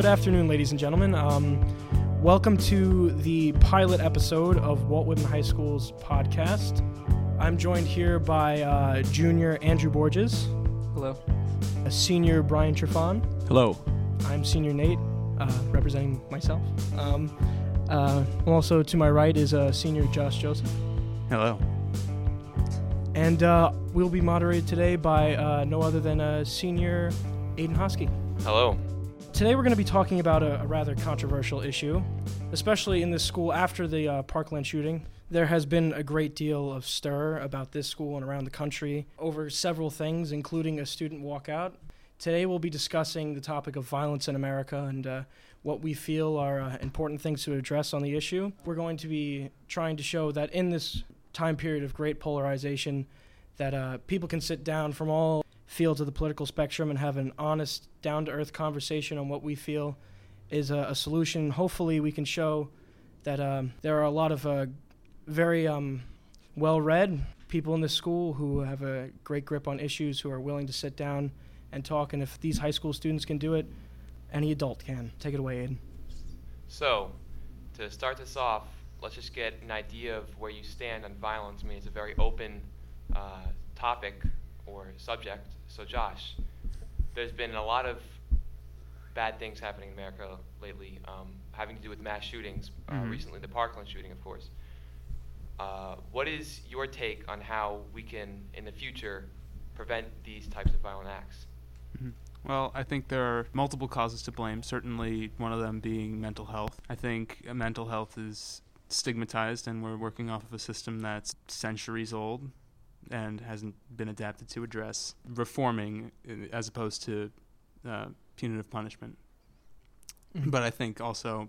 good afternoon, ladies and gentlemen. Um, welcome to the pilot episode of Walt Whitman High School's podcast. I'm joined here by uh, junior Andrew Borges, Hello. a senior Brian Trifon. Hello. I'm senior Nate, uh, representing myself. Um, uh, also to my right is uh, senior Josh Joseph. Hello. And uh, we'll be moderated today by uh, no other than uh, senior Aidan Hoskey. Hello. Today we're going to be talking about a, a rather controversial issue, especially in this school after the uh, Parkland shooting. There has been a great deal of stir about this school and around the country over several things, including a student walkout. Today we'll be discussing the topic of violence in America and uh, what we feel are uh, important things to address on the issue. We're going to be trying to show that in this time period of great polarization, that uh, people can sit down from all fields of the political spectrum and have an honest, down to earth conversation on what we feel is a, a solution. Hopefully, we can show that um, there are a lot of uh, very um, well read people in this school who have a great grip on issues, who are willing to sit down and talk. And if these high school students can do it, any adult can. Take it away, Aidan. So, to start this off, let's just get an idea of where you stand on violence. I mean, it's a very open uh, topic or subject. So, Josh, there's been a lot of bad things happening in America lately, um, having to do with mass shootings. Uh, Mhm. Recently, the Parkland shooting, of course. Uh, what is your take on how we can, in the future, prevent these types of violent acts? Mhm. Well, I think there are multiple causes to blame. Certainly, one of them being mental health. I think mental health is stigmatized, and we're working off of a system that's centuries old and hasn't been adapted to address reforming uh, as opposed to uh, punitive punishment. But I think also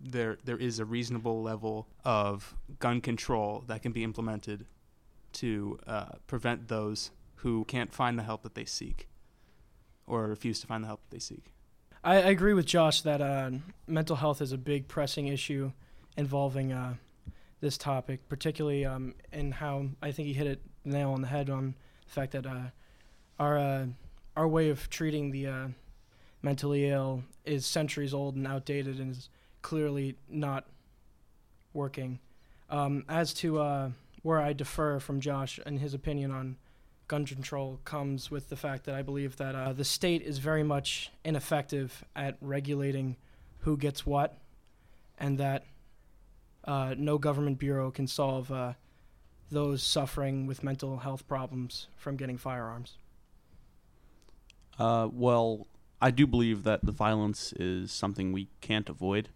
there there is a reasonable level of gun control that can be implemented to uh, prevent those who can't find the help that they seek or refuse to find the help that they seek. I, I agree with Josh that uh, mental health is a big pressing issue involving uh, this topic, particularly um, in how I think he hit it nail on the head on the fact that uh, our uh, our way of treating the uh, mentally ill is centuries old and outdated and is clearly not working. Um, as to uh, where I defer from Josh and his opinion on gun control comes with the fact that I believe that uh, the state is very much ineffective at regulating who gets what, and that uh, no government bureau can solve those suffering with mental health problems from getting firearms. Uh, well, I do believe that the violence is something we can't avoid,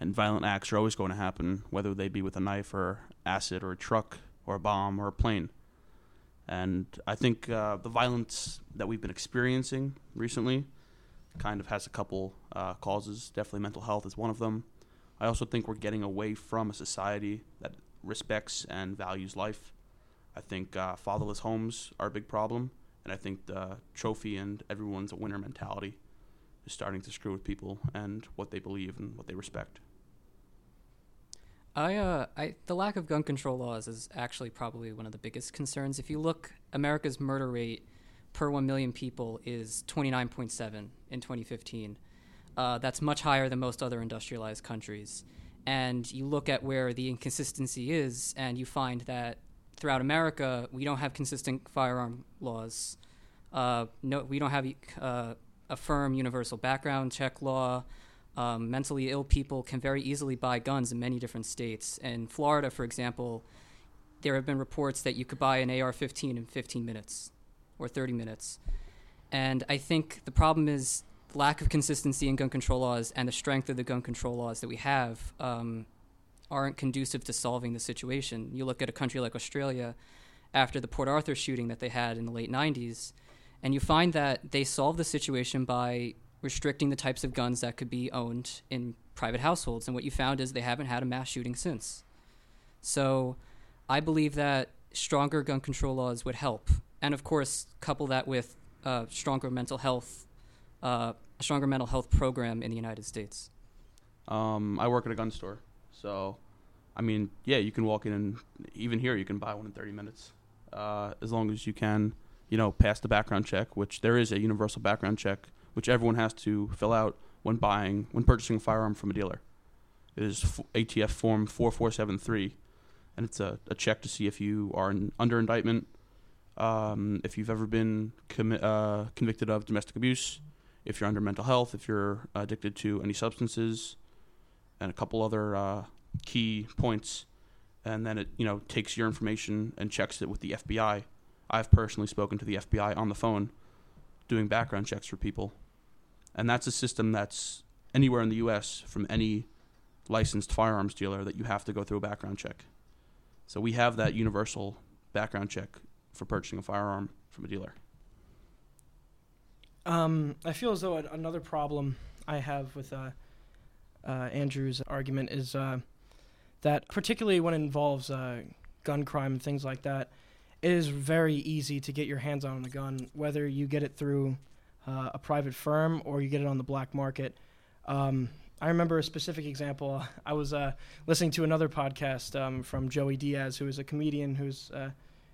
and violent acts are always going to happen, whether they be with a knife or acid or a truck or a bomb or a plane. And I think uh, the violence that we've been experiencing recently kind of has a couple uh, causes. Definitely mental health is one of them. I also think we're getting away from a society that respects and values life. I think uh, fatherless homes are a big problem. And I think the trophy and everyone's a winner mentality is starting to screw with people and what they believe and what they respect. I, uh, I, the lack of gun control laws is actually probably one of the biggest concerns. If you look, America's murder rate per 1 million people is 29.7 in 2015. Uh, that's much higher than most other industrialized countries. And you look at where the inconsistency is, and you find that throughout America, we don't have consistent firearm laws. Uh, no, we don't have uh, a firm universal background check law. Um, mentally ill people can very easily buy guns in many different states. In Florida, for example, there have been reports that you could buy an AR 15 in 15 minutes or 30 minutes. And I think the problem is lack of consistency in gun control laws and the strength of the gun control laws that we have um, aren't conducive to solving the situation. You look at a country like Australia after the Port Arthur shooting that they had in the late 90s, and you find that they solved the situation by restricting the types of guns that could be owned in private households. And what you found is they haven't had a mass shooting since. So I believe that stronger gun control laws would help. And of course, couple that with uh, stronger mental health, uh, a stronger mental health program in the United States. Um, I work at a gun store, so I mean, yeah, you can walk in and even here you can buy one in 30 minutes, uh, as long as you can, you know, pass the background check, which there is a universal background check, which everyone has to fill out when buying when purchasing a firearm from a dealer. It is f- ATF Form 4473, and it's a, a check to see if you are in, under indictment, um, if you've ever been commi- uh, convicted of domestic abuse, if you're under mental health, if you're addicted to any substances, and a couple other uh, key points. And then it you know takes your information and checks it with the FBI. I've personally spoken to the FBI on the phone, doing background checks for people, and that's a system that's anywhere in the U.S. from any licensed firearms dealer that you have to go through a background check. So we have that universal background check for purchasing a firearm from a dealer. Um, I feel as though another problem I have with uh, uh, Andrew's argument is uh, that, particularly when it involves uh, gun crime and things like that, it is very easy to get your hands on a gun, whether you get it through uh, a private firm or you get it on the black market. Um, I remember a specific example. I was uh, listening to another podcast um, from Joey Diaz, who is a comedian who's.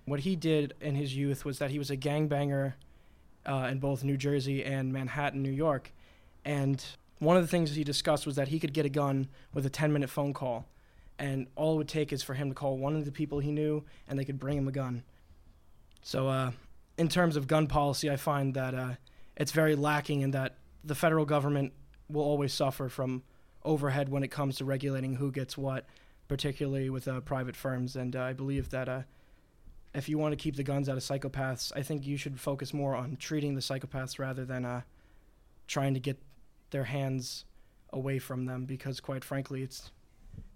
What he did in his youth was that he was a gangbanger uh, in both New Jersey and Manhattan, New York. And one of the things he discussed was that he could get a gun with a 10 minute phone call. And all it would take is for him to call one of the people he knew, and they could bring him a gun. So, uh, in terms of gun policy, I find that uh, it's very lacking in that the federal government will always suffer from overhead when it comes to regulating who gets what, particularly with uh, private firms. And uh, I believe that uh, if you want to keep the guns out of psychopaths, I think you should focus more on treating the psychopaths rather than uh, trying to get their hands away from them because, quite frankly, it's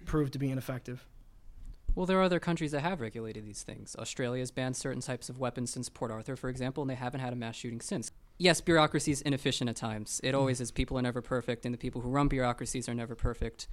proved to be ineffective. Well, there are other countries that have regulated these things. Australia has banned certain types of weapons since Port Arthur, for example, and they haven't had a mass shooting since. Yes, bureaucracy is inefficient at times. It always is. People are never perfect, and the people who run bureaucracies are never perfect.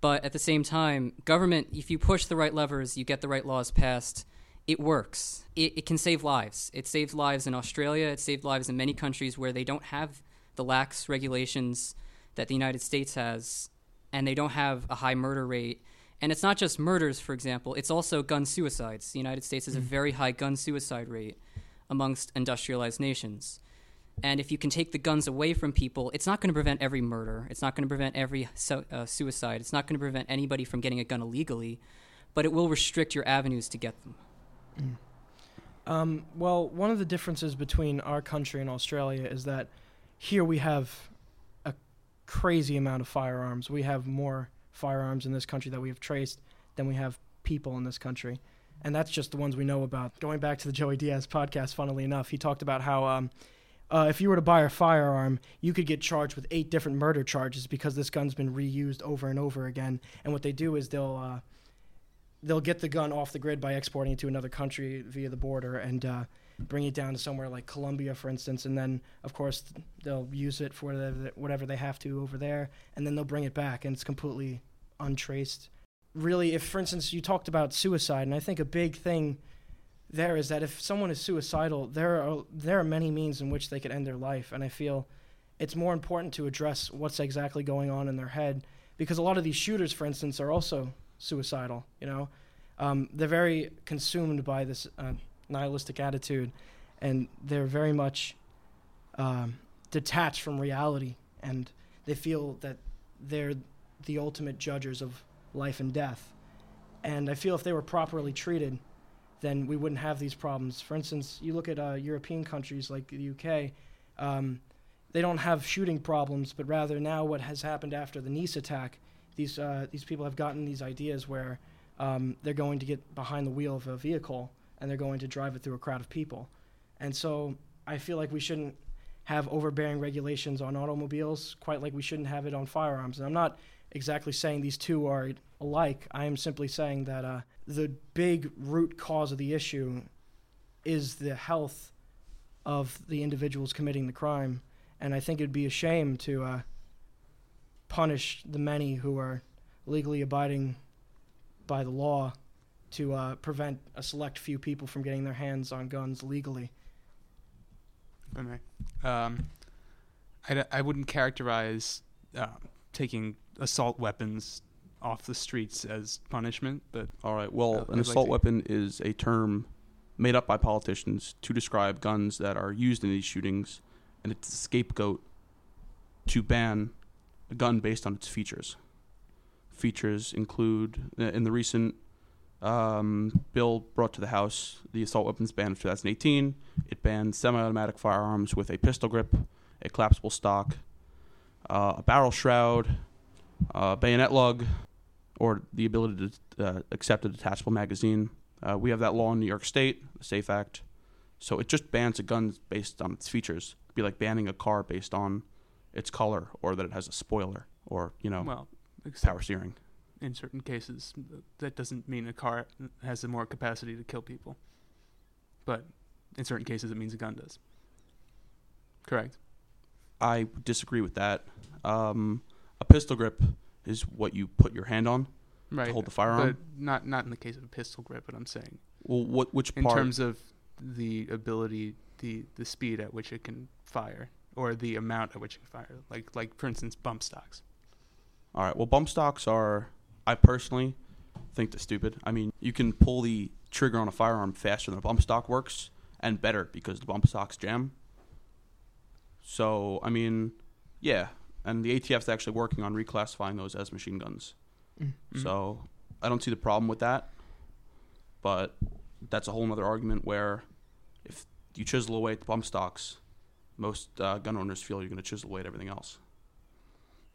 But at the same time, government, if you push the right levers, you get the right laws passed, it works. It, it can save lives. It saved lives in Australia. It saved lives in many countries where they don't have the lax regulations that the United States has, and they don't have a high murder rate. And it's not just murders, for example, it's also gun suicides. The United States has a very high gun suicide rate amongst industrialized nations. And if you can take the guns away from people, it's not going to prevent every murder. It's not going to prevent every su- uh, suicide. It's not going to prevent anybody from getting a gun illegally, but it will restrict your avenues to get them. Um, well, one of the differences between our country and Australia is that here we have a crazy amount of firearms. We have more firearms in this country that we have traced than we have people in this country. And that's just the ones we know about. Going back to the Joey Diaz podcast, funnily enough, he talked about how um, uh, if you were to buy a firearm, you could get charged with eight different murder charges because this gun's been reused over and over again. And what they do is they'll uh, they'll get the gun off the grid by exporting it to another country via the border and uh, bring it down to somewhere like Colombia, for instance, and then of course they'll use it for whatever, whatever they have to over there, and then they'll bring it back, and it's completely untraced. Really, if for instance you talked about suicide, and I think a big thing there is that if someone is suicidal, there are there are many means in which they could end their life, and I feel it's more important to address what's exactly going on in their head because a lot of these shooters, for instance, are also suicidal. You know, um, they're very consumed by this uh, nihilistic attitude, and they're very much um, detached from reality, and they feel that they're the ultimate judges of life and death. And I feel if they were properly treated, then we wouldn't have these problems. For instance, you look at uh, European countries like the UK. Um, they don't have shooting problems, but rather now what has happened after the Nice attack these uh, these people have gotten these ideas where um, they're going to get behind the wheel of a vehicle and they're going to drive it through a crowd of people, and so I feel like we shouldn't have overbearing regulations on automobiles, quite like we shouldn't have it on firearms. And I'm not exactly saying these two are alike. I am simply saying that uh, the big root cause of the issue is the health of the individuals committing the crime, and I think it'd be a shame to. Uh, punish the many who are legally abiding by the law to uh, prevent a select few people from getting their hands on guns legally. If I may. Um, I, d- I wouldn't characterize uh, taking assault weapons off the streets as punishment, but All right. Well, Uh, an I'd like assault weapon is a term made up by politicians to describe guns that are used in these shootings, and it's a scapegoat to ban a gun based on its features. Features include uh, in the recent um, bill brought to the House, the assault weapons ban of 2018. It banned semi-automatic firearms with a pistol grip, a collapsible stock, uh, a barrel shroud, a bayonet lug, or the ability to uh, accept a detachable magazine. Uh, we have that law in New York State, the SAFE Act. So it just bans a gun based on its features. It'd be like banning a car based on its color or that it has a spoiler or you know Well, power steering. in certain cases, that doesn't mean a car has the more capacity to kill people. But in certain cases, it means a gun does. Correct. I disagree with that. Um, a pistol grip is what you put your hand on Right. to hold the firearm. But not not in the case of a pistol grip. But I'm saying well, what which part? in terms of the ability, the the speed at which it can fire, or the amount at which you can fire. Like like for instance, bump stocks. All right. Well, bump stocks are. I personally think they're stupid. I mean, you can pull the trigger on a firearm faster than a bump stock works, and better because the bump stocks jam. So I mean, yeah, and the ATF's actually working on reclassifying those as machine guns. Mm. So I don't see the problem with that. But that's a whole other argument where if you chisel away at the bump stocks, most uh, gun owners feel you're going to chisel away at everything else.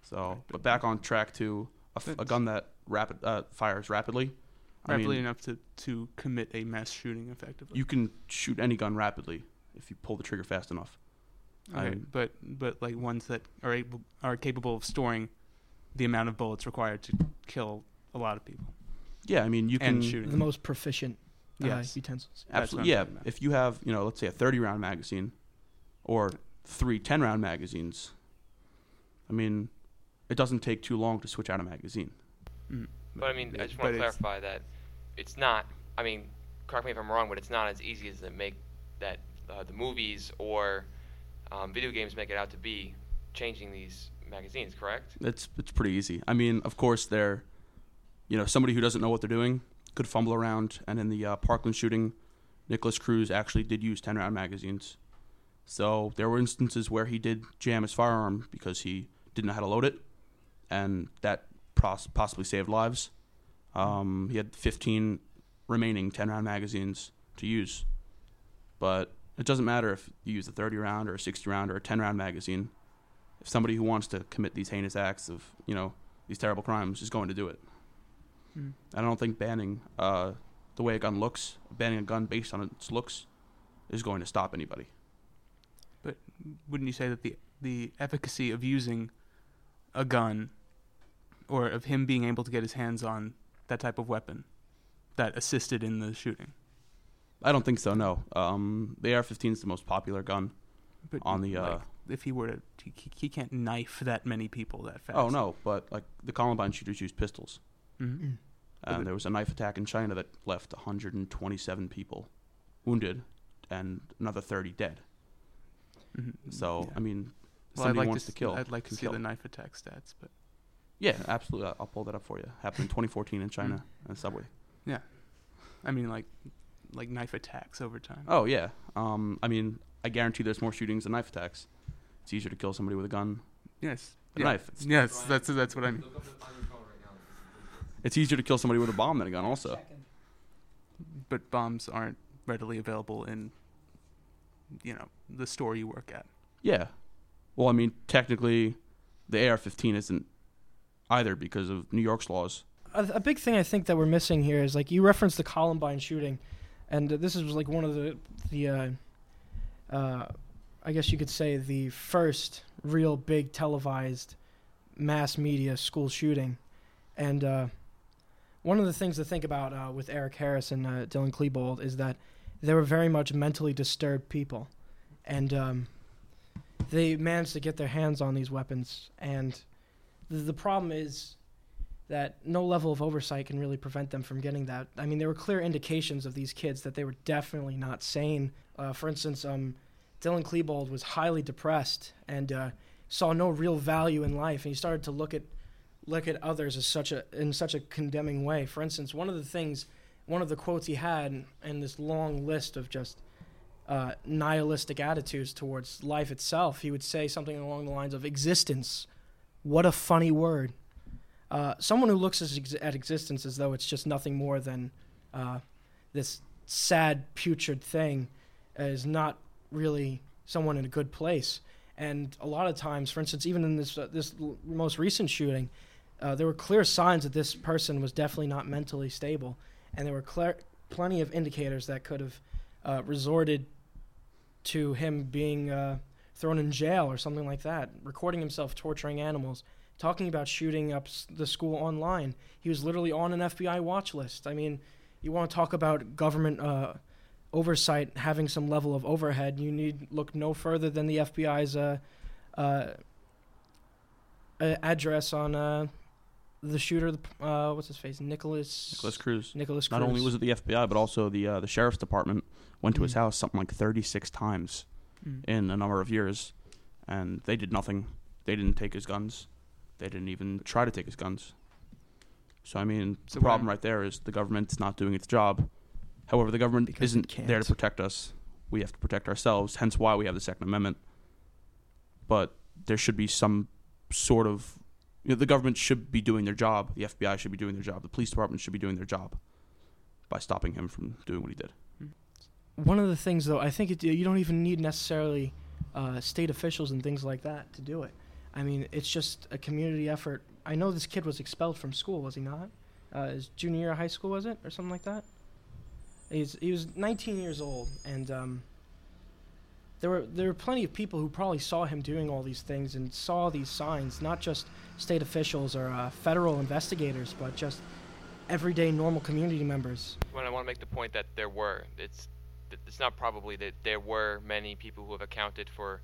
So, but back on track to a, f- a gun that rapid uh, fires rapidly. I rapidly mean, enough to, to commit a mass shooting effectively. you can shoot any gun rapidly if you pull the trigger fast enough. okay, I- but but like ones that are able are capable of storing the amount of bullets required to kill a lot of people Yeah, I mean you can and shooting. The most proficient uh, Yes. utensils. Absolutely I'm yeah. If you have you know let's say a 30 round magazine, or three 10 round magazines, I mean, it doesn't take too long to switch out a magazine. Mm. But I mean, I just want to it's- clarify that it's not. I mean, correct me if I'm wrong, but it's not as easy as it make that uh, the movies or um, video games make it out to be. Changing these magazines, correct? It's it's pretty easy. I mean, of course, they're, you know, somebody who doesn't know what they're doing could fumble around. And in the uh, Parkland shooting, Nikolas Cruz actually did use 10 round magazines. So there were instances where he did jam his firearm because he didn't know how to load it, and that pos- possibly saved lives. Um, he had 15 remaining 10 round magazines to use, but it doesn't matter if you use a 30 round or a 60 round or a 10 round magazine if somebody who wants to commit these heinous acts of you know these terrible crimes is going to do it. Mm. I don't think banning uh, the way a gun looks, banning a gun based on its looks, is going to stop anybody. But wouldn't you say that the the efficacy of using a gun, or of him being able to get his hands on that type of weapon, that assisted in the shooting? I don't think so. No, um, the AR-15 is the most popular gun. But On the, uh, like, if he were to, he, he can't knife that many people that fast. Oh no, but like the Columbine shooters used pistols, hmm Mm. But and there was a knife attack in China that left 127 people wounded and another 30 dead. Hmm So yeah. I mean, well, somebody like wants to, to, kill. I'd like to see kill. the knife attack stats, but Yeah, absolutely. I'll- pull that up for you. Happened in 2014 in China Mm. and Subway. Yeah. I mean like like knife attacks over time. Oh yeah. Um, I mean, I guarantee there's more shootings than knife attacks. It's easier to kill somebody with a gun, yes, a yeah. knife. It's, Yes, that's that's what I mean. it's easier to kill somebody with a bomb than a gun, also. But bombs aren't readily available in you know the store you work at. Yeah. Well, I mean, technically, the AR-15 isn't either because of New York's laws. a, a big thing I think that we're missing here is like you referenced the Columbine shooting, and uh, this is like one of the the uh, uh, I guess you could say the first real big televised mass media school shooting, and uh, one of the things to think about uh, with Eric Harris and uh, Dylan Klebold is that they were very much mentally disturbed people, and um, they managed to get their hands on these weapons, and the, the problem is that no level of oversight can really prevent them from getting that. I mean, there were clear indications of these kids that they were definitely not sane. Uh, for instance, um, Dylan Klebold was highly depressed and uh, saw no real value in life, and he started to look at look at others as such a in such a condemning way. For instance, one of the things, one of the quotes he had in this long list of just uh, nihilistic attitudes towards life itself, he would say something along the lines of "Existence What a funny word. Uh, someone who looks at existence as though it's just nothing more than uh, this sad, putrid thing is not really someone in a good place. And a lot of times, for instance, even in this uh, this l- most recent shooting, uh, there were clear signs that this person was definitely not mentally stable, and there were plenty of indicators that could have uh, resorted to him being uh, thrown in jail or something like that. Recording himself torturing animals, talking about shooting up the school online. He was literally on an FBI watch list. I mean, you want to talk about government uh, oversight having some level of overhead, you need look no further than the FBI's uh, uh, address on uh, the shooter. the- Uh, what's his face? Nikolas. Nikolas Cruz. Nikolas Cruz. Not only was it the FBI, but also the uh, the sheriff's department went to his Mm. house something like 36 times Mm. in a number of years, and they did nothing. They didn't take his guns. They didn't even try to take his guns. So I mean, So the problem right there is the government's not doing its job. However, the government Because it isn't there to can't. protect us. We have to protect ourselves. Hence, why we have the Second Amendment. But there should be some sort of you know, the government should be doing their job. The FBI should be doing their job. The police department should be doing their job by stopping him from doing what he did. One of the things, though, I think it, you don't even need necessarily uh, state officials and things like that to do it. I mean, it's just a community effort. I know this kid was expelled from school, was he not? Uh, his junior year of high school, was it, or something like that? He's, he was 19 years old, and um, there were there were plenty of people who probably saw him doing all these things and saw these signs, not just state officials or uh, federal investigators, but just everyday normal community members. When I want to make the point that there were, it's it's not probably that there were many people who have accounted for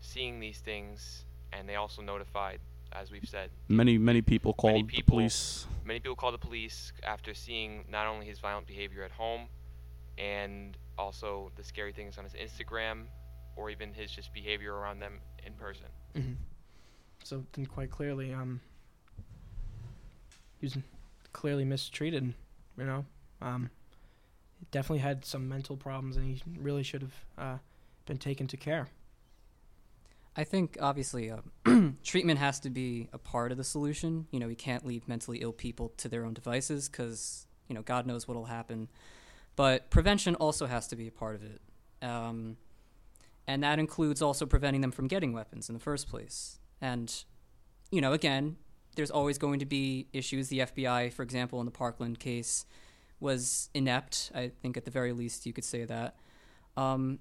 seeing these things, and they also notified, as we've said, Many many people called the people- police. many people called the police after seeing not only his violent behavior at home, and also the scary things on his Instagram, or even his just behavior around them in person. Mm-hmm. So then, quite clearly, um, he was clearly mistreated. You know, um, definitely had some mental problems, and he really should have uh, been taken to care. I think obviously uh, treatment has to be a part of the solution. You know, we can't leave mentally ill people to their own devices because you know God knows what'll happen. But prevention also has to be a part of it, um, and that includes also preventing them from getting weapons in the first place. And you know, again, there's always going to be issues. The FBI, for example, in the Parkland case, was inept. I think at the very least you could say that. Um,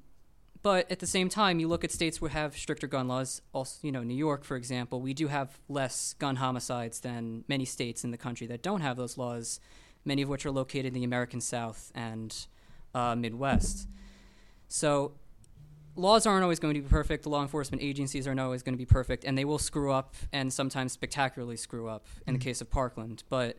but at the same time, you look at states where have stricter gun laws. Also, you know, New York, for example, we do have less gun homicides than many states in the country that don't have those laws. Many of which are located in the American South and uh, Midwest. So, laws aren't always going to be perfect. Law enforcement agencies aren't always going to be perfect, and they will screw up, and sometimes spectacularly screw up. In the Mhm. case of Parkland, but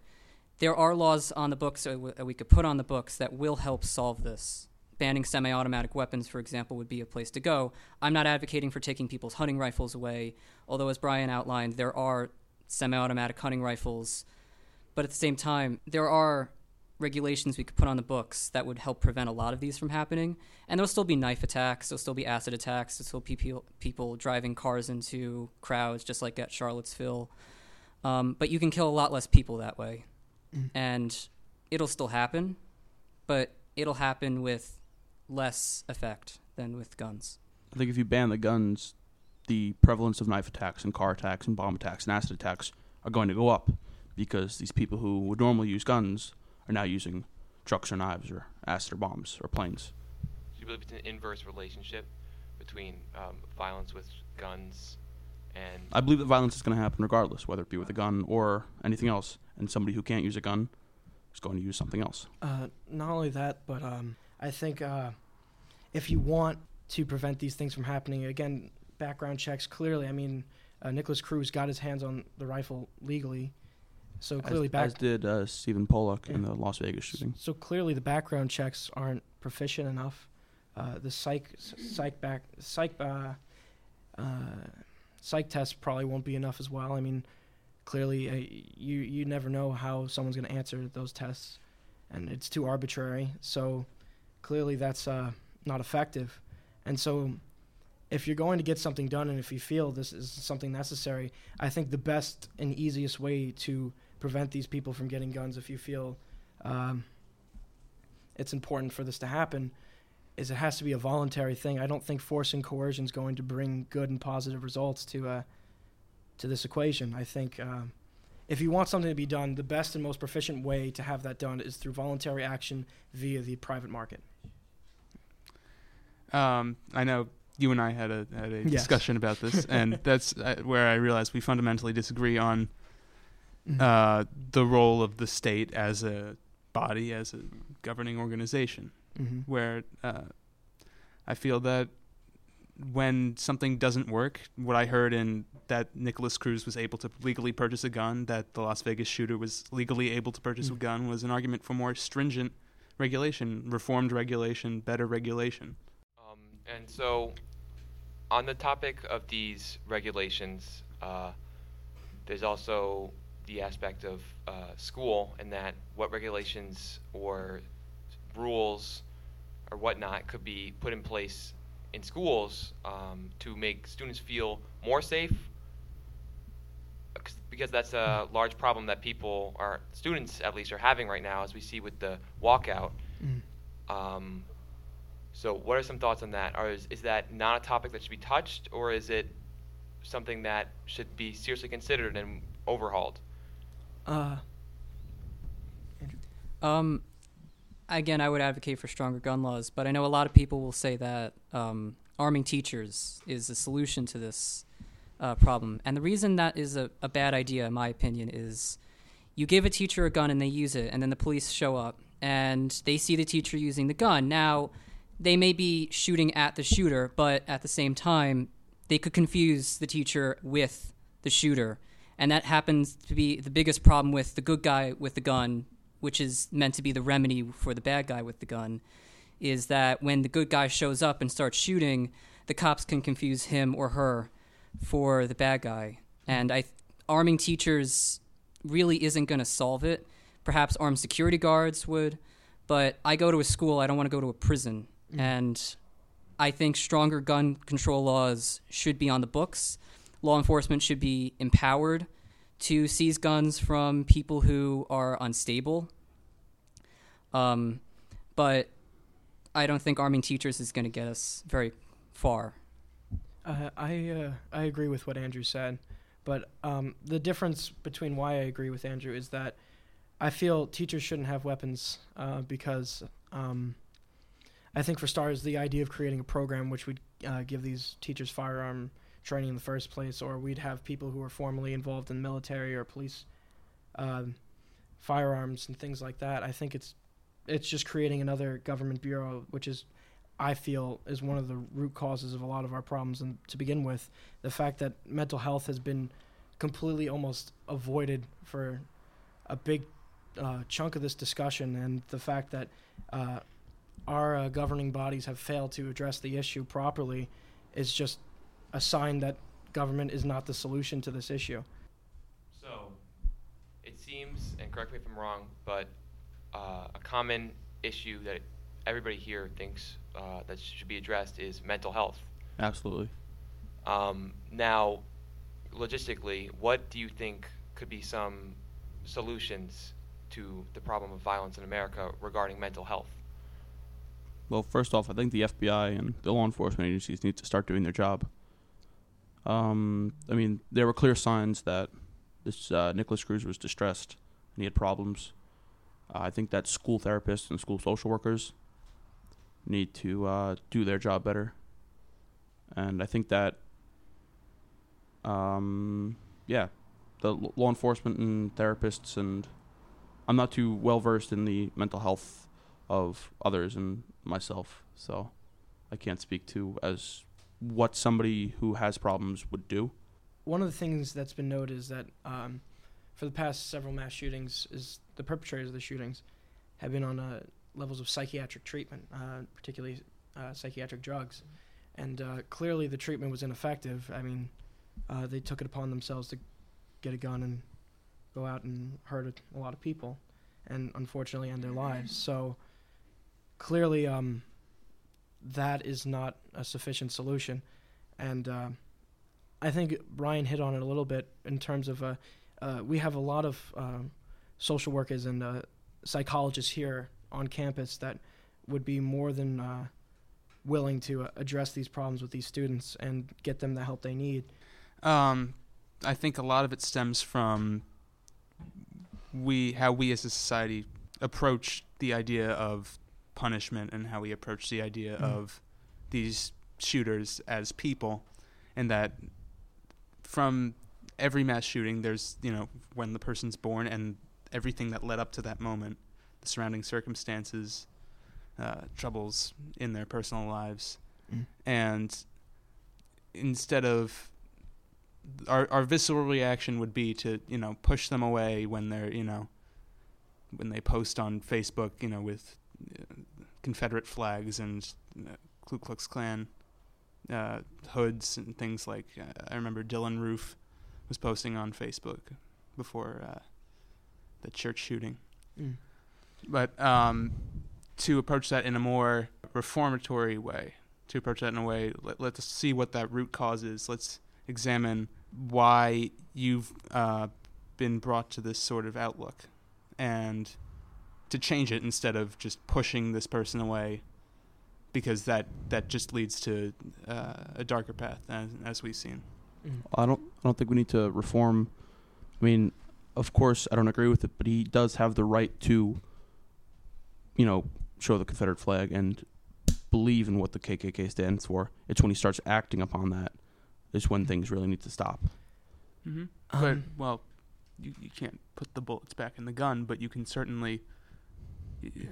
there are laws on the books that w- that we could put on the books that will help solve this banning semi-automatic weapons, for example, would be a place to go. I'm not advocating for taking people's hunting rifles away, although as Brian outlined, there are semi-automatic hunting rifles. But at the same time, there are regulations we could put on the books that would help prevent a lot of these from happening. And there'll still be knife attacks, there'll still be acid attacks, there'll still be people, people driving cars into crowds, just like at Charlottesville. Um, but you can kill a lot less people that way. Mm. And it'll still happen, but it'll happen with less effect than with guns. I think if you ban the guns, the prevalence of knife attacks and car attacks and bomb attacks and acid attacks are going to go up because these people who would normally use guns are now using trucks or knives or acid or bombs or planes. Do you believe it's an inverse relationship between um, violence with guns and I believe that violence is going to happen regardless, whether it be with a gun or anything else. And somebody who can't use a gun is going to use something else. Uh, not only that, but um, I think uh, if you want to prevent these things from happening, again, background checks clearly. I mean, uh, Nikolas Cruz got his hands on the rifle legally, so clearly as, back. as did uh, Stephen Pollock in the Las Vegas shooting. So clearly, the background checks aren't proficient enough. Uh, the psych, psych back, psych, uh, uh, psych test probably won't be enough as well. I mean, clearly, uh, you you never know how someone's going to answer those tests, and it's too arbitrary. So clearly, that's uh, not effective. And so, if you're going to get something done and if you feel this is something necessary, I think the best and easiest way to prevent these people from getting guns, if you feel um, it's important for this to happen, is it has to be a voluntary thing. I don't think force and coercion is going to bring good and positive results to uh, to this equation. I think uh, if you want something to be done, the best and most proficient way to have that done is through voluntary action via the private market. Um, I know you and I had a had a Yes. discussion about this, and that's uh, where I realized we fundamentally disagree on Mhm. uh, the role of the state as a body, as a governing organization. Mhm. Where uh, I feel that when something doesn't work, what I heard in that Nikolas Cruz was able to legally purchase a gun, that the Las Vegas shooter was legally able to purchase a Mm. gun, was an argument for more stringent regulation, reformed regulation, better regulation. Um, and so, on the topic of these regulations, uh, there's also the aspect of uh, school and that what regulations or rules or whatnot could be put in place in schools um, to make students feel more safe. Because that's a large problem that people are students at least are having right now, as we see with the walkout. Mhm. Um, so, what are some thoughts on that? Or is, is that not a topic that should be touched, or is it something that should be seriously considered and overhauled? Uh? Um, again, I would advocate for stronger gun laws, but I know a lot of people will say that um, arming teachers is a solution to this uh, problem. And the reason that is a, a bad idea, in my opinion, is you give a teacher a gun and they use it, and then the police show up and they see the teacher using the gun. Now, they may be shooting at the shooter, but at the same time, they could confuse the teacher with the shooter. And that happens to be the biggest problem with the good guy with the gun, which is meant to be the remedy for the bad guy with the gun, is that when the good guy shows up and starts shooting, the cops can confuse him or her for the bad guy. And I arming teachers really isn't going to solve it. Perhaps armed security guards would, but I go to a school, I don't want to go to a prison. Mm. And I think stronger gun control laws should be on the books. Law enforcement should be empowered to seize guns from people who are unstable. Um, but I don't think arming teachers is going to get us very far. Uh, I uh, I agree with what Andrew said, but um, the difference between why I agree with Andrew is that I feel teachers shouldn't have weapons uh, because um, I think for starters the idea of creating a program which would uh, give these teachers firearm training in the first place, or we'd have people who are formally involved in military or police um, firearms and things like that. I think it's it's just creating another government bureau, which is I feel is one of the root causes of a lot of our problems. And to begin with, the fact that mental health has been completely almost avoided for a big uh, chunk of this discussion, and the fact that uh, our uh, governing bodies have failed to address the issue properly is just a sign that government is not the solution to this issue. So, it seems, and correct me if I'm wrong, but uh, a common issue that everybody here thinks uh, that should be addressed is mental health. Absolutely. Um, now, logistically, what do you think could be some solutions to the problem of violence in America regarding mental health? Well, first off, I think the FBI and the law enforcement agencies need to start doing their job. Um, I mean, there were clear signs that this uh, Nikolas Cruz was distressed and he had problems. Uh, I think that school therapists and school social workers need to uh, do their job better. And I think that, um, yeah, the l- law enforcement and therapists and I'm not too well versed in the mental health of others and myself, so I can't speak to as what somebody who has problems would do. one of the things that's been noted is that um, for the past several mass shootings, is the perpetrators of the shootings have been on uh, levels of psychiatric treatment, uh, particularly uh, psychiatric drugs, and uh, clearly the treatment was ineffective. I mean, uh, they took it upon themselves to get a gun and go out and hurt a, a lot of people, and unfortunately end their lives. So clearly, um, that is not a sufficient solution. and uh, I think Brian hit on it a little bit in terms of uh, uh, we have a lot of um, social workers and uh, psychologists here on campus that would be more than uh, willing to uh, address these problems with these students and get them the help they need. Um, I think a lot of it stems from we how we as a society approach the idea of punishment and how we approach the idea Mm. of these shooters as people, and that from every mass shooting, there's you know when the person's born and everything that led up to that moment, the surrounding circumstances, uh, troubles in their personal lives, Mm. and instead of our our visceral reaction would be to you know push them away when they're you know when they post on Facebook you know with uh, Confederate flags and uh, Ku Klux Klan uh, hoods and things like uh, I remember Dylann Roof was posting on Facebook before uh, the church shooting Mm. but um, to approach that in a more reformatory way, to approach that in a way, let, let's see what that root cause is. Let's examine why you've uh, been brought to this sort of outlook, and to change it instead of just pushing this person away, because that that just leads to uh, a darker path, as, as we've seen. Mm. I don't I don't think we need to reform. I mean, of course, I don't agree with it, but he does have the right to, you know, show the Confederate flag and believe in what the KKK stands for. It's when he starts acting upon that is when things really need to stop. Mm-hmm. Um, but well, you, you can't put the bullets back in the gun, but you can certainly.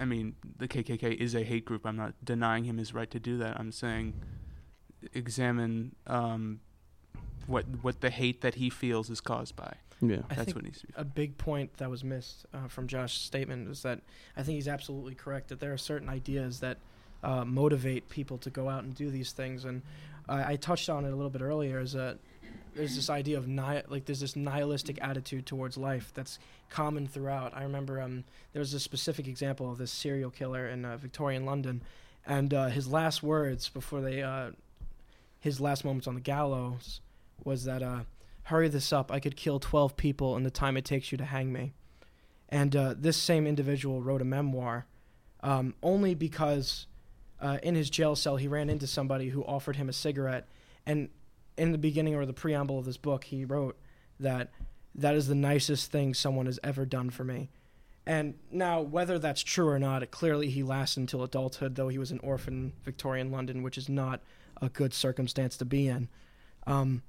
I mean, the KKK is a hate group. I'm not denying him his right to do that. I'm saying, examine um, what what the hate that he feels is caused by. Yeah. I That's think what needs to be. a big point that was missed uh, from Josh's statement is that I think he's absolutely correct that there are certain ideas that uh, motivate people to go out and do these things, and I, I touched on it a little bit earlier. Is that there's this idea of ni- like there's this nihilistic attitude towards life that's common throughout. I remember um, there was a specific example of this serial killer in uh, Victorian London, and uh, his last words before they uh, his last moments on the gallows was that. Uh, hurry this up. I could kill 12 people in the time it takes you to hang me. And uh, this same individual wrote a memoir um, only because uh, in his jail cell he ran into somebody who offered him a cigarette. And in the beginning or the preamble of this book, he wrote that that is the nicest thing someone has ever done for me. And now, whether that's true or not, it, clearly he lasted until adulthood, though he was an orphan in Victorian London, which is not a good circumstance to be in. Um,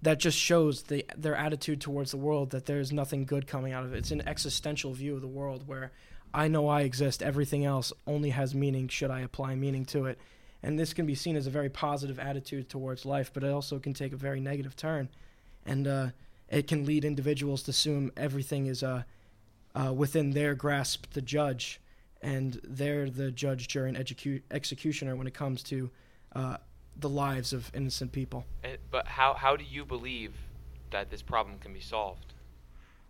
that just shows the their attitude towards the world that there's nothing good coming out of it. It's an existential view of the world where I know I exist, everything else only has meaning should I apply meaning to it. And this can be seen as a very positive attitude towards life, but it also can take a very negative turn. And uh, it can lead individuals to assume everything is uh, uh, within their grasp to judge, and they're the judge, jury, and execu- executioner when it comes to uh, the lives of innocent people. But how, how do you believe that this problem can be solved?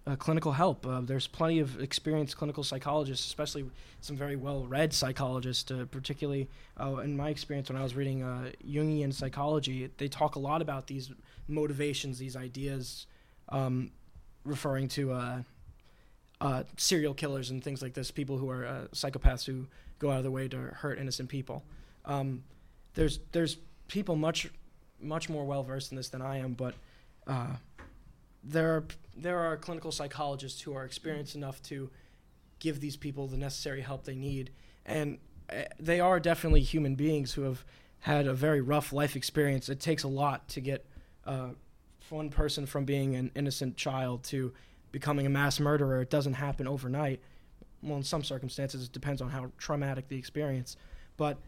Uh, clinical help. Uh, there's plenty of experienced clinical psychologists, especially some very well-read psychologists. Uh, particularly uh, in my experience, when I was reading uh, Jungian psychology, they talk a lot about these motivations, these ideas, um, referring to uh, serial killers and things like this. People who are psychopaths who go out of their way to hurt innocent people. Um, there's there's people much much more well versed in this than I am, but there are there are clinical psychologists who are experienced enough to give these people the necessary help they need, and uh, they are definitely human beings who have had a very rough life experience. It takes a lot to get uh, one person from being an innocent child to becoming a mass murderer. It doesn't happen overnight. Well, in some circumstances, it depends on how traumatic the experience, but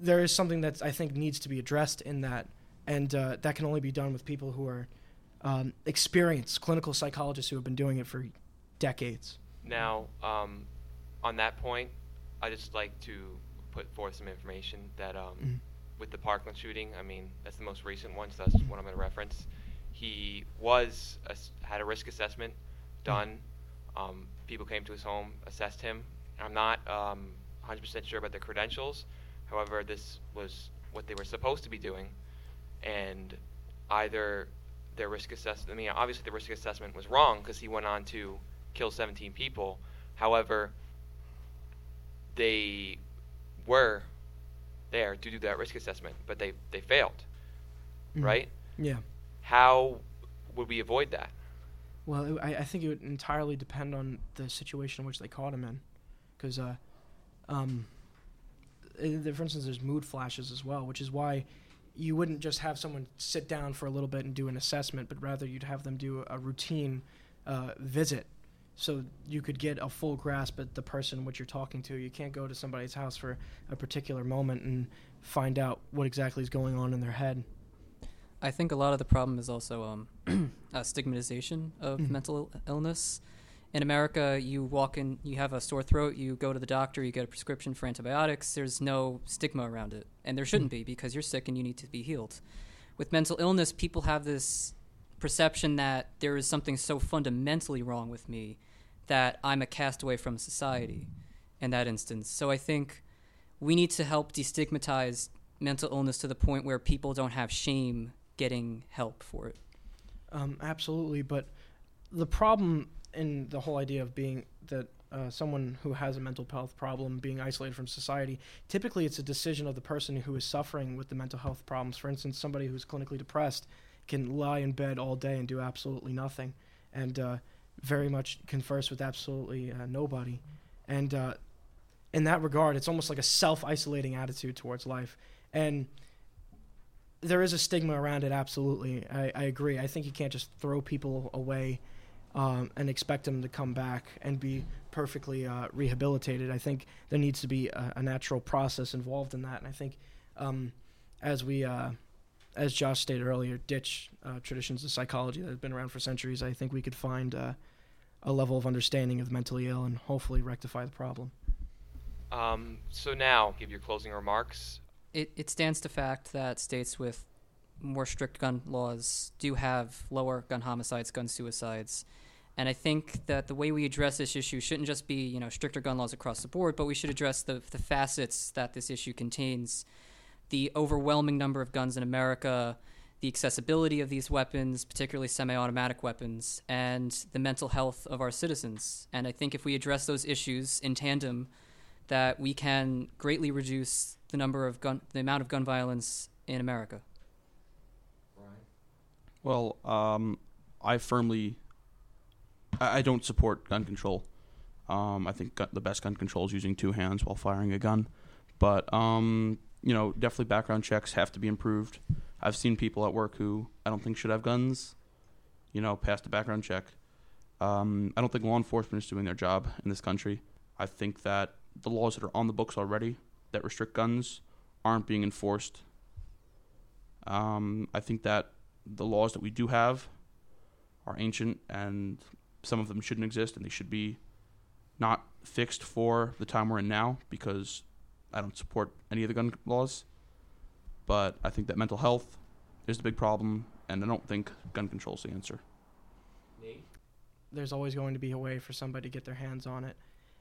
there is something that I think needs to be addressed in that, and uh, that can only be done with people who are um, experienced clinical psychologists who have been doing it for decades. Now, um, on that point, I just like to put forth some information that um, Mhm. with the Parkland shooting, I mean that's the most recent one, so that's what I'm going to reference. He was ass- had a risk assessment done. Um, people came to his home, assessed him. I'm not um, 100% sure about the credentials. However, this was what they were supposed to be doing, and either their risk assessment. I mean, obviously the risk assessment was wrong because he went on to kill 17 people. However, they were there to do that risk assessment, but they they failed, Mhm. right? Yeah. How would we avoid that? Well, it, I, I think it would entirely depend on the situation in which they caught him in, because, uh, um, for instance, there's mood flashes as well, which is why you wouldn't just have someone sit down for a little bit and do an assessment, but rather you'd have them do a routine uh, visit, so you could get a full grasp at the person what you're talking to. You can't go to somebody's house for a particular moment and find out what exactly is going on in their head. I think a lot of the problem is also um, uh, stigmatization of Mhm. mental illness. In America, you walk in, you have a sore throat, you go to the doctor, you get a prescription for antibiotics. There's no stigma around it, and there shouldn't be because you're sick and you need to be healed. With mental illness, people have this perception that there is something so fundamentally wrong with me that I'm a castaway from society in that instance. So I think we need to help destigmatize mental illness to the point where people don't have shame getting help for it. Um, absolutely, but the problem in the whole idea of being that uh, someone who has a mental health problem being isolated from society, typically it's a decision of the person who is suffering with the mental health problems. For instance, somebody who's clinically depressed can lie in bed all day and do absolutely nothing, and uh, very much converse with absolutely uh, nobody. And uh, in that regard, it's almost like a self-isolating attitude towards life, and there is a stigma around it. Absolutely, I, I agree. I think you can't just throw people away um, and expect them to come back and be perfectly uh, rehabilitated. I think there needs to be a, a natural process involved in that, and I think um, as we, uh, as Josh stated earlier, ditch uh, traditions of psychology that have been around for centuries. I think we could find uh, a level of understanding of the mentally ill and hopefully rectify the problem. Um, so now, give your closing remarks. It, it stands to fact that states with more strict gun laws do have lower gun homicides, gun suicides. And I think that the way we address this issue shouldn't just be, you know, stricter gun laws across the board, but we should address the, the facets that this issue contains. The overwhelming number of guns in America, the accessibility of these weapons, particularly semi automatic weapons, and the mental health of our citizens. And I think if we address those issues in tandem, that we can greatly reduce the number of gun, the amount of gun violence in America. Well, um, I firmly, I, don't support gun control. Um, I think the best gun control is using two hands while firing a gun. But um, you know, definitely background checks have to be improved. I've seen people at work who I don't think should have guns, you know, pass the background check. Um, I don't think law enforcement is doing their job in this country. I think that the laws that are on the books already that restrict guns aren't being enforced. Um, I think that the laws that we do have are ancient and some of them shouldn't exist and they should be not fixed for the time we're in now because I don't support any of the gun laws. But I think that mental health is the big problem and I don't think gun control is the answer. there's always going to be a way for somebody to get their hands on it.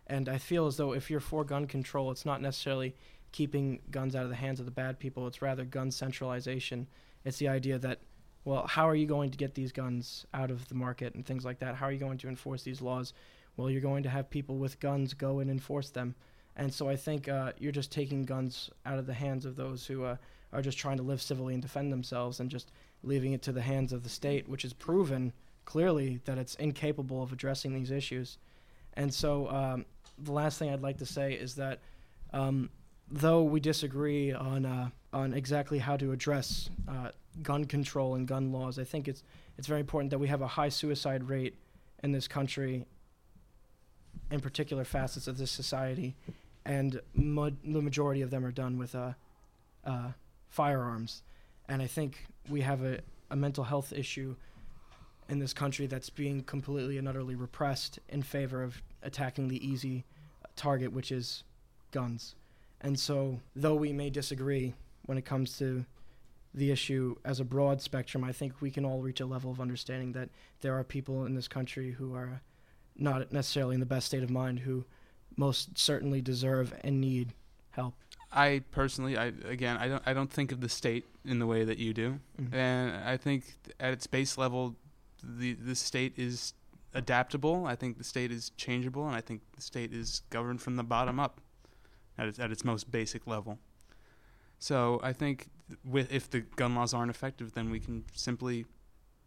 And I feel as though if you're for gun control, it's not necessarily keeping guns out of the hands of the bad people, it's rather gun centralization. It's the idea that, well, how are you going to get these guns out of the market and things like that? How are you going to enforce these laws? Well, you're going to have people with guns go and enforce them. And so I think uh, you're just taking guns out of the hands of those who uh, are just trying to live civilly and defend themselves and just leaving it to the hands of the state, which is proven clearly that it's incapable of addressing these issues. And so, um, the last thing I'd like to say is that um, though we disagree on uh, on exactly how to address uh, gun control and gun laws, I think it's it's very important that we have a high suicide rate in this country, in particular facets of this society, and the majority of them are done with uh, uh, firearms. And I think we have a, a mental health issue in this country that's being completely and utterly repressed in favor of attacking the easy target, which is guns. And so, though we may disagree when it comes to the issue as a broad spectrum, I think we can all reach a level of understanding that there are people in this country who are not necessarily in the best state of mind who most certainly deserve and need help. I personally, I again, I don't, I don't think of the state in the way that you do, Mhm. and I think at its base level, the the state is adaptable. I think the state is changeable, and I think the state is governed from the bottom up, at its at its most basic level. So I think with if the gun laws aren't effective, then we can simply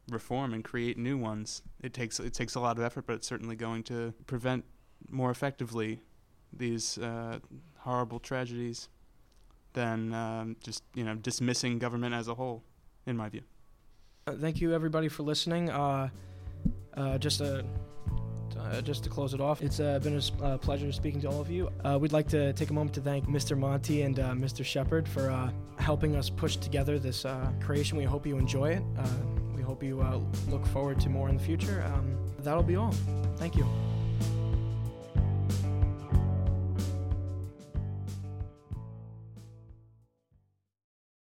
reform and create new ones. It takes it takes a lot of effort, but it's certainly going to prevent more effectively these uh, horrible tragedies than um, just you know dismissing government as a whole, in my view. Uh, thank you everybody for listening. Uh, uh, just a. Uh, just to close it off, it's uh, been a uh, pleasure speaking to all of you. Uh, we'd like to take a moment to thank Mr. Monty and uh, Mr. Shepard for uh, helping us push together this creation. We hope you enjoy it. We hope you look forward to more in the future. Um, that'll be all. Thank you.